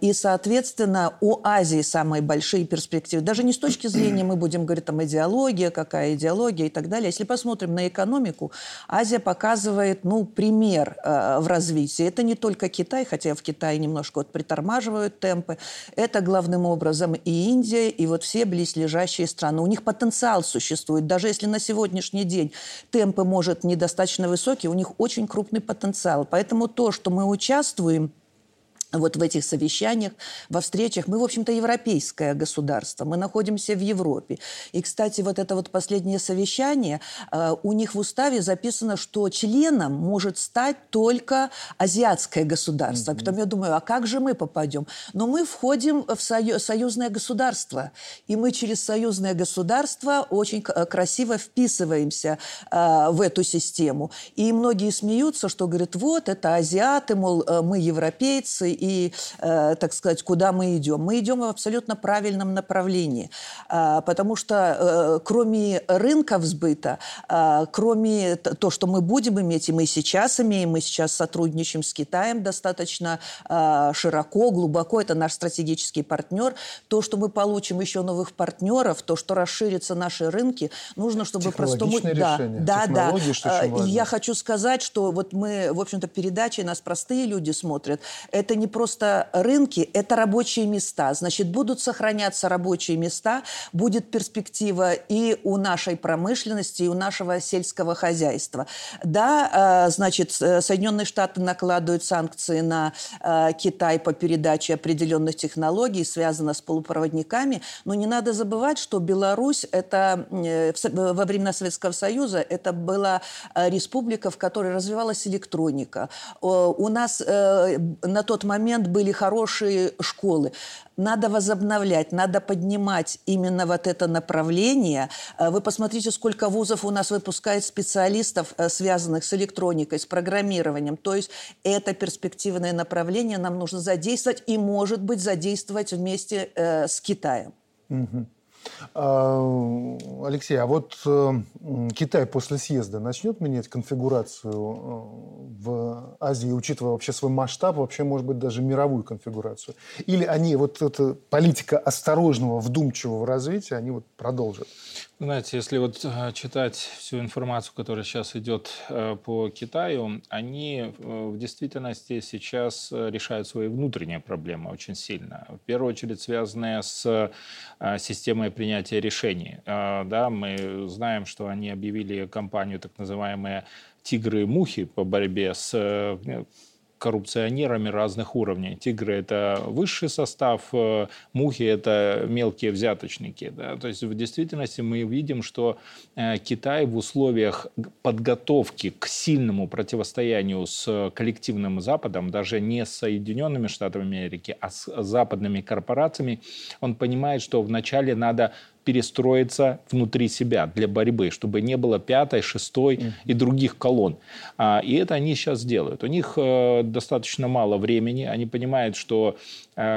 И, соответственно, у Азии самые большие перспективы. Даже не с точки зрения, мы будем говорить, там, идеология, какая идеология и так далее. Если посмотрим на экономику, Азия показывает, ну, пример э, в развитии. Это не только Китай, хотя в Китае немножко вот притормаживают темпы. Это главным образом и Индия, и вот все близлежащие страны. У них потенциал существует. Даже если на сегодняшний день темпы, может, недостаточно высокие, у них очень крупный потенциал. Поэтому то, что мы участвуем вот в этих совещаниях, во встречах. Мы, в общем-то, европейское государство, мы находимся в Европе. И, кстати, вот это вот последнее совещание, э, у них в уставе записано, что членом может стать только азиатское государство. Mm-hmm. Потом я думаю, а как же мы попадем? Но мы входим в сою- союзное государство, и мы через союзное государство очень красиво вписываемся э, в эту систему. И многие смеются, что говорят, вот, это азиаты, мол, э, мы европейцы, и, э, так сказать, куда мы идем. Мы идем в абсолютно правильном направлении, э, потому что э, кроме рынков сбыта, э, кроме то, что мы будем иметь, и мы сейчас имеем, мы сейчас сотрудничаем с Китаем достаточно э, широко, глубоко, это наш стратегический партнер, то, что мы получим еще новых партнеров, то, что расширятся наши рынки, нужно, чтобы простому... Да, да, да. Э, я хочу сказать, что вот мы, в общем-то, передачи нас простые люди смотрят. Это не не просто рынки, это рабочие места. Значит, будут сохраняться рабочие места, будет перспектива и у нашей промышленности, и у нашего сельского хозяйства. Да, э, значит, Соединенные Штаты накладывают санкции на э, Китай по передаче определенных технологий, связано с полупроводниками, но не надо забывать, что Беларусь это э, во времена Советского Союза это была республика, в которой развивалась электроника. У нас на тот момент момент были хорошие школы. Надо возобновлять, надо поднимать именно вот это направление. Э, вы посмотрите, сколько вузов у нас выпускает специалистов, э, связанных с электроникой, с программированием. То есть это перспективное направление нам нужно задействовать и, может быть, задействовать вместе э, с Китаем. Угу. А, Алексей, а вот э, Китай после съезда начнет менять конфигурацию э, в Азии, учитывая вообще свой масштаб, вообще, может быть, даже мировую конфигурацию? Или они, вот эта политика осторожного, вдумчивого развития, они вот продолжат? Знаете, если вот э, читать всю информацию, которая сейчас идет э, по Китаю, они э, в действительности сейчас решают свои внутренние проблемы очень сильно. В первую очередь связанные с системой принятия решений. Да, мы знаем, что они объявили кампанию так называемые «Тигры и мухи» по борьбе с коррупционерами разных уровней. Тигры – это высший состав, э, мухи – это мелкие взяточники. Да? То есть в действительности мы видим, что э, Китай в условиях подготовки к сильному противостоянию с коллективным Западом, даже не с Соединенными Штатами Америки, а с западными корпорациями, он понимает, что вначале надо перестроиться внутри себя для борьбы, чтобы не было пятой, шестой mm-hmm. и других колонн. А, и это они сейчас делают. У них э, достаточно мало времени. Они понимают, что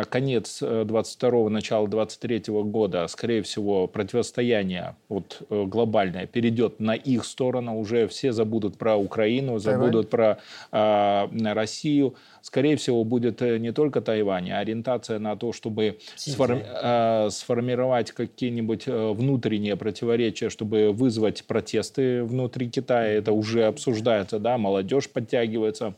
конец 22 э, начало 23 года, скорее всего, противостояние вот, глобальное перейдет на их сторону. Уже все забудут про Украину, забудут Тайвань. про Россию скорее всего, будет э, не только Тайвань, а ориентация на то, чтобы сформи- э, сформировать какие-нибудь э, внутренние противоречия, чтобы вызвать протесты внутри Китая. Это уже обсуждается, да, молодежь подтягивается.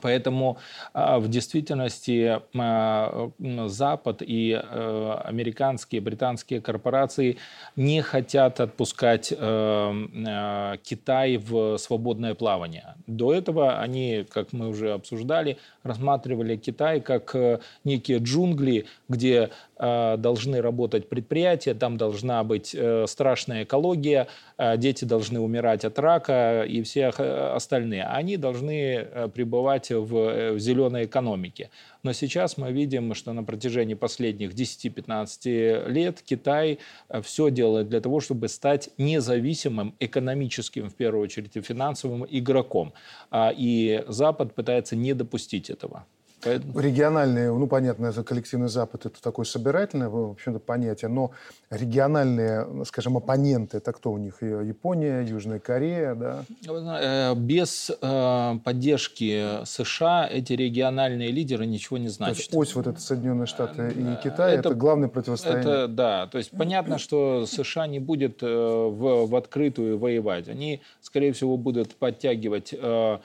Поэтому а, в действительности а, Запад и э, американские, британские корпорации не хотят отпускать э, э, Китай в свободное плавание. До этого они, как мы уже обсуждали, рассматривали Китай как некие джунгли, где должны работать предприятия, там должна быть страшная экология, дети должны умирать от рака и все остальные. Они должны пребывать в, э, зеленой экономике. Но сейчас мы видим, что на протяжении последних 10-15 лет Китай э, все делает для того, чтобы стать независимым экономическим, в первую очередь, и финансовым игроком. А, и Запад пытается не допустить этого. Поэтому... Региональные, ну, понятно, это коллективный Запад, это такое собирательное, в общем-то, понятие, но региональные, скажем, оппоненты, это кто у них? Япония, Южная Корея, да? Э, без э, поддержки США эти региональные лидеры ничего не значат. То есть ось вот это Соединенные Штаты и Китай, это, это главное противостояние? Это, да, то есть понятно, что США не будет э, в, в открытую воевать. Они, скорее всего, будут подтягивать э,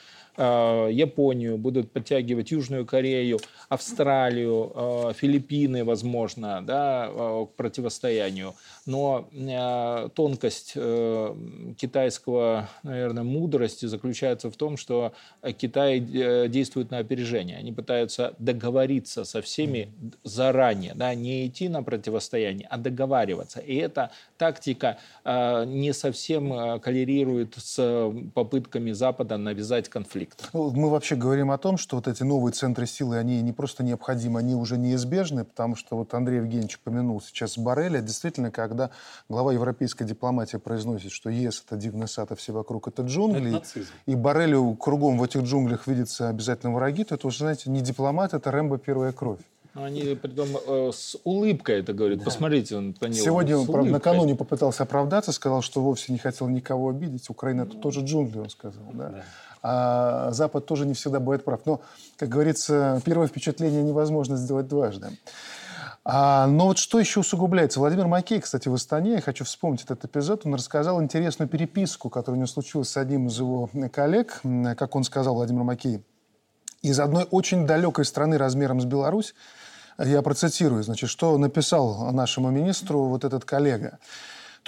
Японию, будут подтягивать Южную Корею, Австралию, э, Филиппины, возможно, да, э, к противостоянию. Но э, тонкость э, китайского, наверное, мудрости заключается в том, что Китай э, действует на опережение. Они пытаются договориться со всеми заранее, да, не идти на противостояние, а договариваться. И эта тактика не совсем коллерирует с попытками Запада навязать конфликт. Ну, мы вообще говорим о том, что вот эти новые центры силы, они не просто необходимы, они уже неизбежны, потому что вот Андрей Евгеньевич упомянул сейчас Барреля. Действительно, когда глава европейской дипломатии произносит, что ЕС — это дивный сад, а все вокруг — это джунгли, это и Барелю кругом в этих джунглях видятся обязательно враги, то это уже, знаете, не дипломат, это Рэмбо первая кровь. Они притом э, с улыбкой это говорят. Да. Посмотрите, он Танил, Сегодня он правда, накануне попытался оправдаться, сказал, что вовсе не хотел никого обидеть. Украина это тоже джунгли, он сказал. Да? Да. А Запад тоже не всегда бывает прав. Но, как говорится, первое впечатление невозможно сделать дважды. А, но вот что еще усугубляется? Владимир Макей, кстати, в Астане, я хочу вспомнить этот эпизод, он рассказал интересную переписку, которая у него случилась с одним из его коллег, как он сказал, Владимир Макей, из одной очень далекой страны размером с Беларусь, я процитирую, значит, что написал нашему министру вот этот коллега.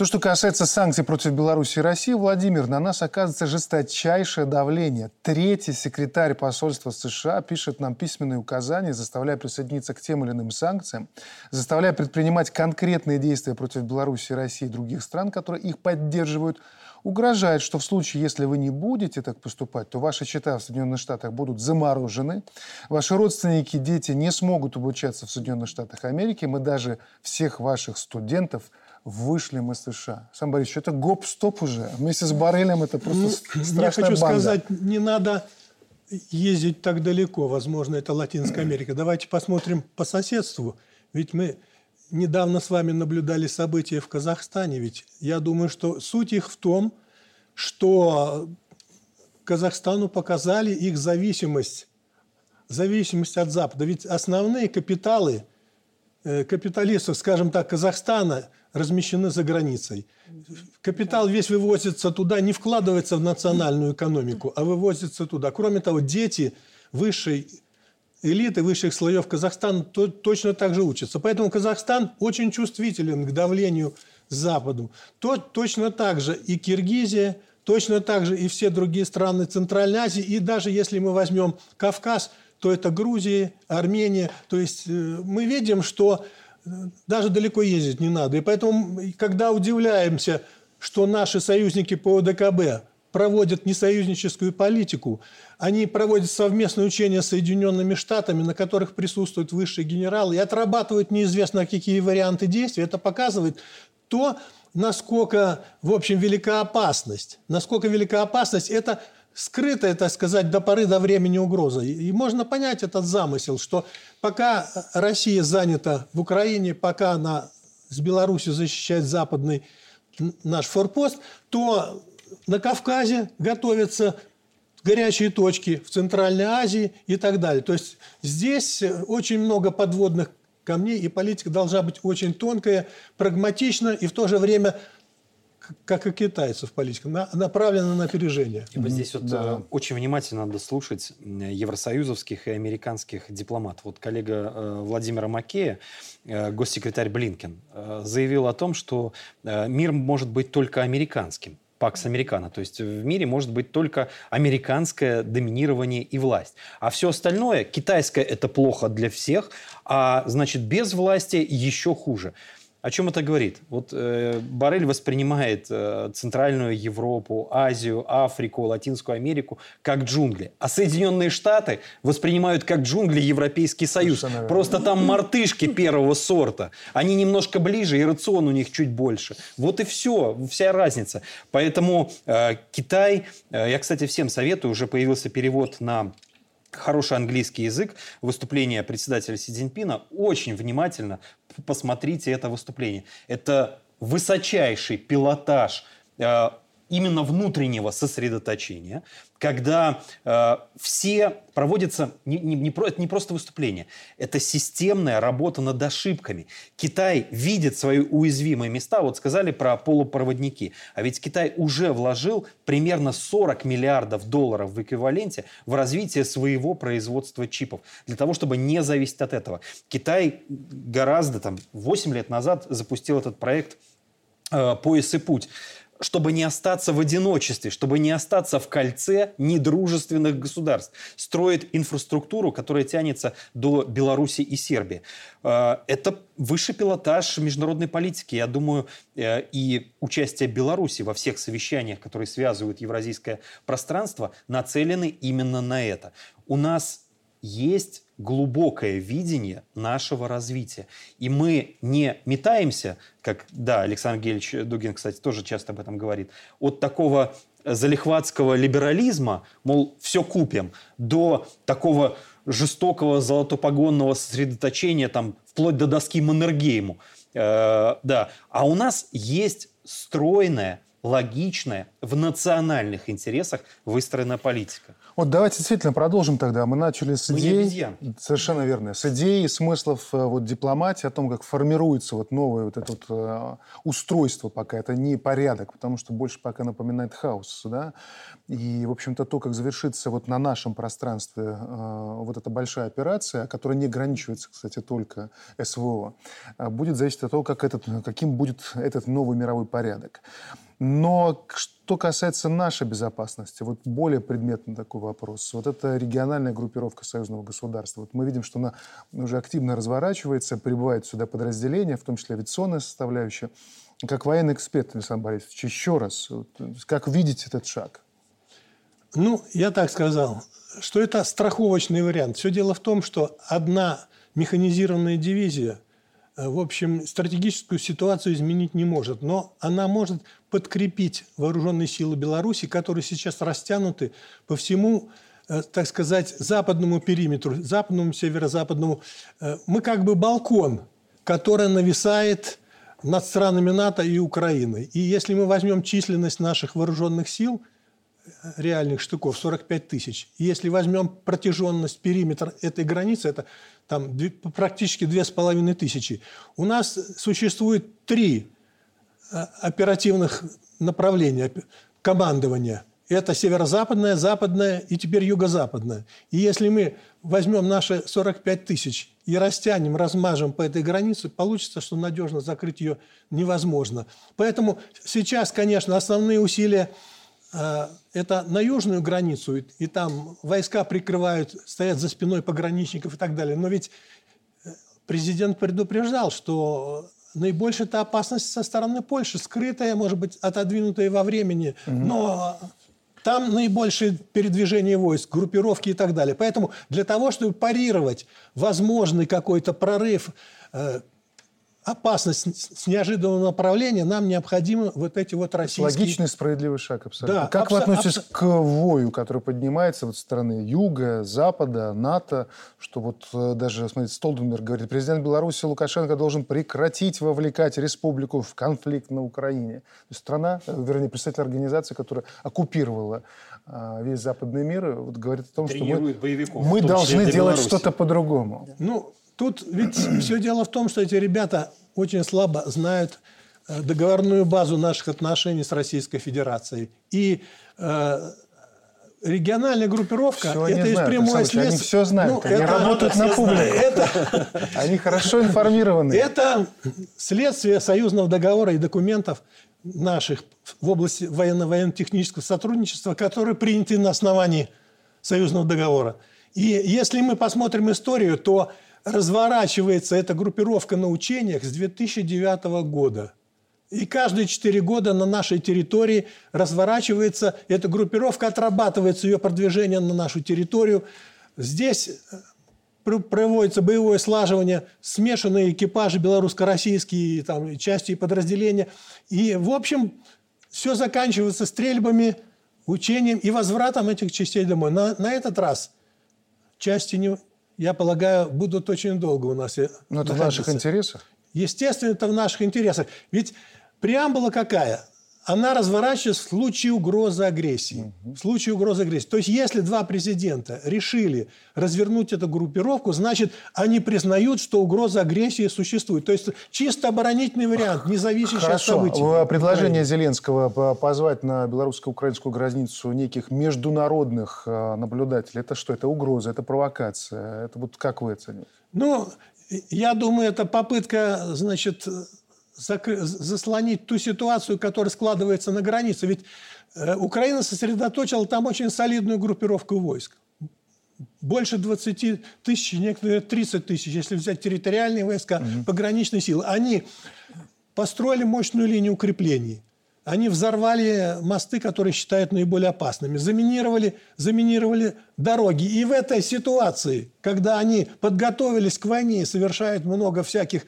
То, что касается санкций против Беларуси и России, Владимир, на нас оказывается жесточайшее давление. Третий секретарь посольства США пишет нам письменные указания, заставляя присоединиться к тем или иным санкциям, заставляя предпринимать конкретные действия против Беларуси, России и других стран, которые их поддерживают, угрожает, что в случае, если вы не будете так поступать, то ваши счета в Соединенных Штатах будут заморожены, ваши родственники, дети не смогут обучаться в Соединенных Штатах Америки, мы даже всех ваших студентов вышлем из США. Сам Борисович, это гоп-стоп уже. Вместе с Барелем это просто ну, страшная Я хочу банда. сказать, не надо ездить так далеко. Возможно, это Латинская Америка. Давайте посмотрим по соседству. Ведь мы недавно с вами наблюдали события в Казахстане. Ведь я думаю, что суть их в том, что Казахстану показали их зависимость, зависимость от Запада. Ведь основные капиталы э, капиталистов, скажем так, Казахстана размещены за границей. Капитал весь вывозится туда, не вкладывается в национальную экономику, а вывозится туда. Кроме того, дети высшей элиты высших слоев Казахстана то, точно так же учатся. Поэтому Казахстан очень чувствителен к давлению Западу. То, точно так же и Киргизия, точно так же и все другие страны Центральной Азии. И даже если мы возьмем Кавказ, то это Грузия, Армения. То есть э, мы видим, что даже далеко ездить не надо. И поэтому, когда удивляемся, что наши союзники по ОДКБ проводят несоюзническую политику. Они проводят совместные учения с Соединенными Штатами, на которых присутствуют высшие генералы, и отрабатывают неизвестно какие варианты действий. Это показывает то, насколько, в общем, велика опасность. Насколько велика опасность – это скрытая, так сказать, до поры до времени угроза. И можно понять этот замысел, что пока Россия занята в Украине, пока она с Беларусью защищает западный наш форпост, то на Кавказе готовятся горячие точки в Центральной Азии и так далее. То есть здесь очень много подводных камней, и политика должна быть очень тонкая, прагматична и в то же время как и китайцев политика, на, направлена на опережение. И вот здесь вот да. Э, очень внимательно надо слушать евросоюзовских и американских дипломатов. Вот коллега э, Владимира Макея, э, госсекретарь Блинкен, заявил о том, что мир может быть только американским. Пакс Американо. То есть в мире может быть только американское доминирование и власть. А все остальное, китайское это плохо для всех, а значит без власти еще хуже. О чем это говорит? Вот э, Барель воспринимает э, Центральную Европу, Азию, Африку, Латинскую Америку как джунгли. А Соединенные Штаты воспринимают как джунгли Европейский Союз. Просто там мартышки первого сорта. Они немножко ближе, и рацион у них чуть больше. Вот и все, вся разница. Поэтому э, Китай, э, я, кстати, всем советую, уже появился перевод на хороший английский язык, выступление председателя Си Цзиньпина, очень внимательно посмотрите это выступление. Это высочайший пилотаж э, именно внутреннего сосредоточения, когда э, все проводятся, не, не, не, это не просто выступление, это системная работа над ошибками. Китай видит свои уязвимые места, вот сказали про полупроводники, а ведь Китай уже вложил примерно 40 миллиардов долларов в эквиваленте в развитие своего производства чипов, для того, чтобы не зависеть от этого. Китай гораздо, там, 8 лет назад запустил этот проект э, «Пояс и путь», чтобы не остаться в одиночестве, чтобы не остаться в кольце недружественных государств. Строит инфраструктуру, которая тянется до Беларуси и Сербии. Э, это высший пилотаж международной политики. Я думаю, э, и участие Беларуси во всех совещаниях, которые связывают евразийское пространство, нацелены именно на это. У нас есть глубокое видение нашего развития. И мы не метаемся, как, да, Александр Гельевич Дугин, кстати, тоже часто об этом говорит, от такого залихватского либерализма, мол, все купим, до такого жестокого золотопогонного сосредоточения, там, вплоть до доски Маннергейму. Э, да. А у нас есть стройная, логичная, в национальных интересах выстроенная политика. Вот давайте действительно продолжим тогда. Мы начали с идей. Совершенно верно. С идей, смыслов э, вот, дипломатии, о том, как формируется вот новое вот это вот, э, устройство пока. Это не порядок, потому что больше пока напоминает хаос. Да? И, в общем-то, то, как завершится вот на нашем пространстве э, вот эта большая операция, которая не ограничивается, кстати, только СВО, э, будет зависеть от того, как этот, каким будет этот новый мировой порядок. Но что касается нашей безопасности, вот более предметный такой вопрос. Вот эта региональная группировка союзного государства. Вот мы видим, что она уже активно разворачивается, прибывает сюда подразделения, в том числе авиационная составляющая. Как военный эксперт, Александр Борисович, еще раз, вот, как видите этот шаг? Ну, я так сказал, что это страховочный вариант. Все дело в том, что одна механизированная дивизия – в общем, стратегическую ситуацию изменить не может, но она может подкрепить вооруженные силы Беларуси, которые сейчас растянуты по всему, э, так сказать, западному периметру, западному, северо-западному. Э, мы как бы балкон, который нависает над странами НАТО и Украиной. И если мы возьмем численность наших вооруженных сил, реальных штыков 45 тысяч. Если возьмем протяженность, периметр этой границы, это там практически две с половиной тысячи. У нас существует три э, оперативных направления командования. Это северо-западное, западное и теперь юго-западное. И если мы возьмем наши 45 тысяч и растянем, размажем по этой границе, получится, что надежно закрыть ее невозможно. Поэтому сейчас, конечно, основные усилия это на южную границу, и там войска прикрывают, стоят за спиной пограничников и так далее. Но ведь э, президент предупреждал, что наибольшая это опасность со стороны Польши, скрытая, может быть, отодвинутая во времени, угу. но там наибольшее передвижение войск, группировки и так далее. Поэтому для того, чтобы парировать возможный какой-то прорыв э, опасность с неожиданного направления, нам необходимы вот эти вот российские... Логичный, справедливый шаг, абсолютно. Да, как абсо... вы относитесь абсо... к вою, который поднимается вот со стороны Юга, Запада, НАТО, что вот э, даже, смотрите, Столтенберг говорит, президент Беларуси Лукашенко должен прекратить вовлекать республику в конфликт на Украине. То есть страна, э, вернее, представитель организации, которая оккупировала а, весь западный мир, вот говорит о том, что мы, мы должны делать что-то по-другому. Ну, Тут ведь все дело в том, что эти ребята очень слабо знают э, договорную базу наших отношений с Российской Федерацией. И э, региональная группировка все это из прямое следствие. Они все знают, ну, они это, работают на публику. Это, они хорошо информированы. Это следствие союзного договора и документов наших в области военно-военно-технического сотрудничества, которые приняты на основании союзного договора. И если мы посмотрим историю, то разворачивается эта группировка на учениях с 2009 года. И каждые четыре года на нашей территории разворачивается эта группировка, отрабатывается ее продвижение на нашу территорию. Здесь э, проводится боевое слаживание, смешанные экипажи белорусско-российские там, части и подразделения. И, в общем, все заканчивается стрельбами, учением и возвратом этих частей домой. На, на этот раз части не, я полагаю, будут очень долго у нас. Но это в наших интересах? Естественно, это в наших интересах. Ведь преамбула какая? Она разворачивается в случае угрозы агрессии. В случае угрозы агрессии. То есть, если два президента решили развернуть эту группировку, значит, они признают, что угроза агрессии существует. То есть, чисто оборонительный вариант, не зависящий Хорошо. от событий. Предложение Зеленского позвать на белорусско-украинскую границу неких международных э, наблюдателей, это что? Это угроза, это провокация? Это вот как вы оцениваете? Ну, я думаю, это попытка, значит, заслонить ту ситуацию, которая складывается на границе. Ведь э, Украина сосредоточила там очень солидную группировку войск. Больше 20 тысяч, некоторые 30 тысяч, если взять территориальные войска, угу. пограничные силы. Они построили мощную линию укреплений. Они взорвали мосты, которые считают наиболее опасными, заминировали, заминировали дороги. И в этой ситуации, когда они подготовились к войне и совершают много всяких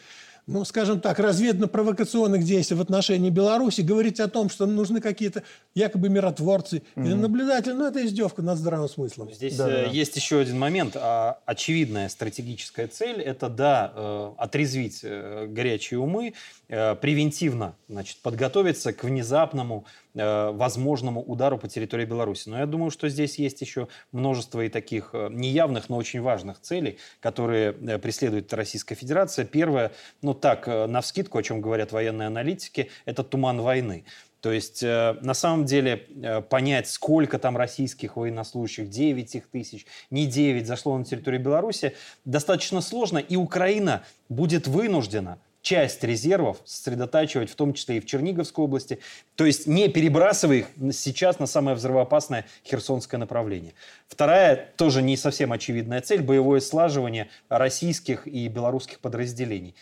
ну, скажем так, разведно-провокационных действий в отношении Беларуси, говорить о том, что нужны какие-то якобы миротворцы mm-hmm. или наблюдатели, ну, это издевка над здравым смыслом. Здесь да, э, есть еще один момент. А, очевидная стратегическая цель – это, да, э, отрезвить э, горячие умы, превентивно значит, подготовиться к внезапному Э, возможному удару по территории Беларуси. Но я думаю, что здесь есть еще множество и таких э, неявных, но очень важных целей, которые э, преследует Российская Федерация. Первое, ну так, на вскидку, о чем говорят военные аналитики, это туман войны. То есть, на самом деле, понять, сколько там российских военнослужащих, 9 их тысяч, не 9, зашло на территорию Беларуси, достаточно сложно, и Украина будет вынуждена часть резервов сосредотачивать, в том числе и в Черниговской области. То есть не перебрасывая их сейчас на самое взрывоопасное Херсонское направление. Вторая, тоже не совсем очевидная цель – боевое слаживание российских и белорусских подразделений.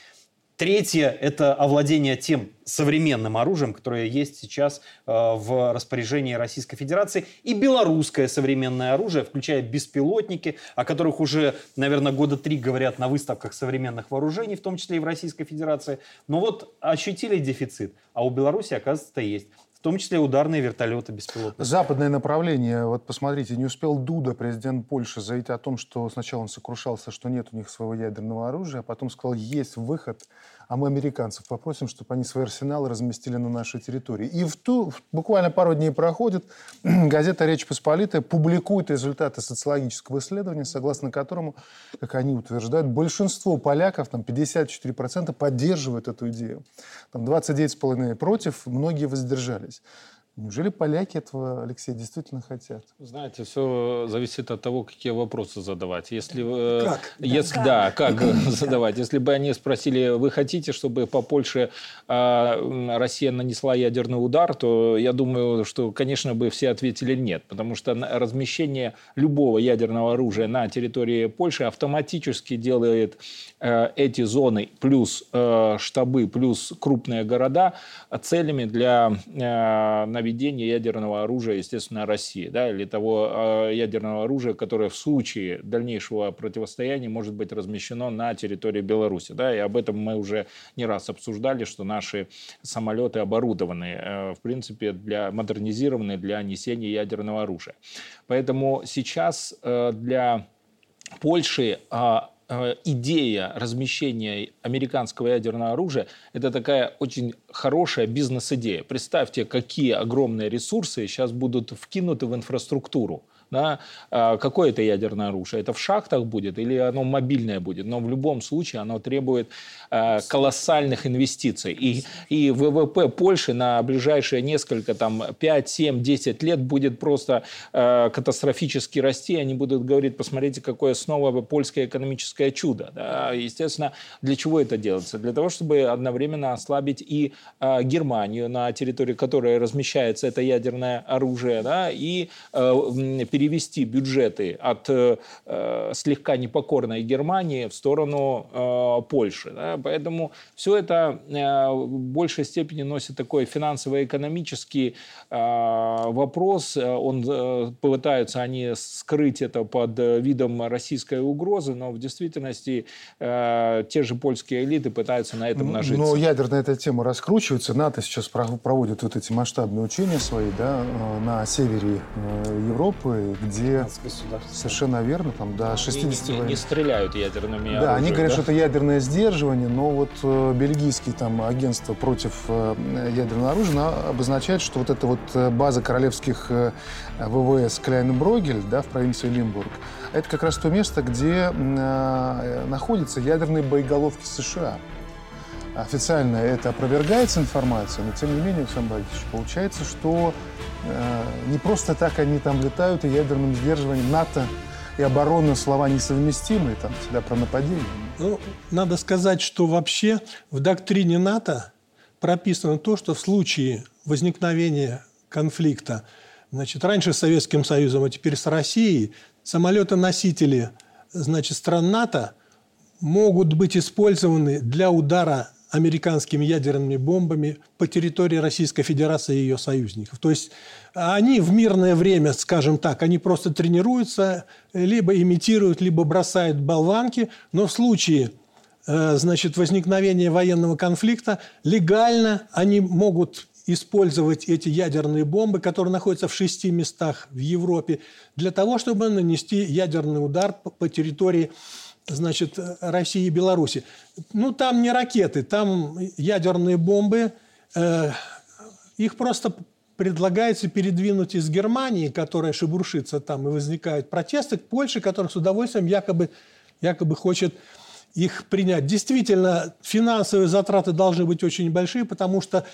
Третье – это овладение тем современным оружием, которое есть сейчас э, в распоряжении Российской Федерации, и белорусское современное оружие, включая беспилотники, о которых уже, наверное, года три говорят на выставках современных вооружений, в том числе и в Российской Федерации. Но вот ощутили дефицит, а у Беларуси, оказывается, есть в том числе ударные вертолеты беспилотные. Западное направление. Вот посмотрите, не успел Дуда, президент Польши, заявить о том, что сначала он сокрушался, что нет у них своего ядерного оружия, а потом сказал, есть выход а мы американцев попросим, чтобы они свои арсеналы разместили на нашей территории. И в ту, буквально пару дней проходит, газета «Речь Посполитая» публикует результаты социологического исследования, согласно которому, как они утверждают, большинство поляков, там 54% поддерживают эту идею. Там 29,5% против, многие воздержались. Неужели поляки этого, Алексей, действительно хотят? Знаете, все зависит от того, какие вопросы задавать. Если, э, как? Если, да, как, да, как задавать. Если бы они спросили, вы хотите, чтобы по Польше э, Россия нанесла ядерный удар, то я думаю, что, конечно, бы все ответили нет. Потому что размещение любого ядерного оружия на территории Польши автоматически делает э, эти зоны плюс э, штабы, плюс крупные города целями для э, наведения ядерного оружия, естественно, России, да, или того э, ядерного оружия, которое в случае дальнейшего противостояния может быть размещено на территории Беларуси. Да, и об этом мы уже не раз обсуждали, что наши самолеты оборудованы, э, в принципе, для, модернизированы для несения ядерного оружия. Поэтому сейчас э, для Польши а, идея размещения американского ядерного оружия – это такая очень хорошая бизнес-идея. Представьте, какие огромные ресурсы сейчас будут вкинуты в инфраструктуру да, а, какое это ядерное оружие? Это в шахтах будет или оно мобильное будет? Но в любом случае оно требует а, колоссальных инвестиций. И, и ВВП Польши на ближайшие несколько, там, 5, 7, 10 лет будет просто а, катастрофически расти. Они будут говорить, посмотрите, какое снова польское экономическое чудо. Да? Естественно, для чего это делается? Для того, чтобы одновременно ослабить и Германию, на территории которой размещается это ядерное оружие, да, и перевести бюджеты от э, э, слегка непокорной Германии в сторону э, Польши. Да? Поэтому все это э, в большей степени носит такой финансово-экономический э, вопрос. Он, э, пытаются они скрыть это под видом российской угрозы, но в действительности э, те же польские элиты пытаются на этом нажиться. Но ядерная эта тема раскручивается. НАТО сейчас проводит вот эти масштабные учения свои да, э, на севере э, Европы где совершенно верно, там до 60 не, не, не стреляют ядерными Да, оружием, они говорят, да? что это ядерное сдерживание, но вот э, бельгийские там агентство против э, ядерного оружия обозначает, что вот эта вот э, база королевских э, ВВС Кляйнброгель, да, в провинции Лимбург, это как раз то место, где э, находятся ядерные боеголовки США. Официально это опровергается информация, но тем не менее, Александр Борисович, получается, что не просто так они там летают, и ядерным сдерживанием НАТО и оборона слова несовместимые, там всегда про нападение. Ну, надо сказать, что вообще в доктрине НАТО прописано то, что в случае возникновения конфликта, значит, раньше с Советским Союзом, а теперь с Россией, самолеты-носители, значит, стран НАТО могут быть использованы для удара американскими ядерными бомбами по территории Российской Федерации и ее союзников. То есть они в мирное время, скажем так, они просто тренируются, либо имитируют, либо бросают болванки, но в случае э, значит, возникновения военного конфликта легально они могут использовать эти ядерные бомбы, которые находятся в шести местах в Европе, для того, чтобы нанести ядерный удар по территории значит, России и Беларуси. Ну, там не ракеты, там ядерные бомбы. Э, их просто предлагается передвинуть из Германии, которая шебуршится там, и возникают протесты, к Польше, которая с удовольствием якобы, якобы хочет их принять. Действительно, финансовые затраты должны быть очень большие, потому что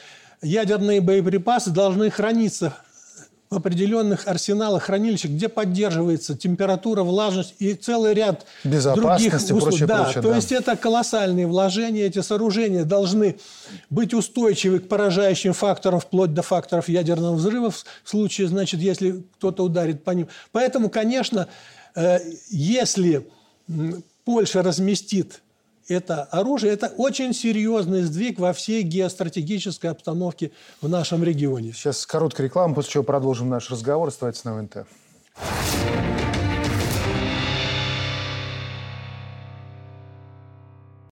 ядерные боеприпасы должны храниться в определенных арсеналах, хранилищах, где поддерживается температура, влажность и целый ряд других условий. Прочее, да, прочее, то да. есть это колоссальные вложения. Эти сооружения должны быть устойчивы к поражающим факторам, вплоть до факторов ядерного взрыва в случае, значит, если кто-то ударит по ним. Поэтому, конечно, э, если Польша разместит это оружие, это очень серьезный сдвиг во всей геостратегической обстановке в нашем регионе. Сейчас короткая реклама, после чего продолжим наш разговор. Оставайтесь на ВНТ.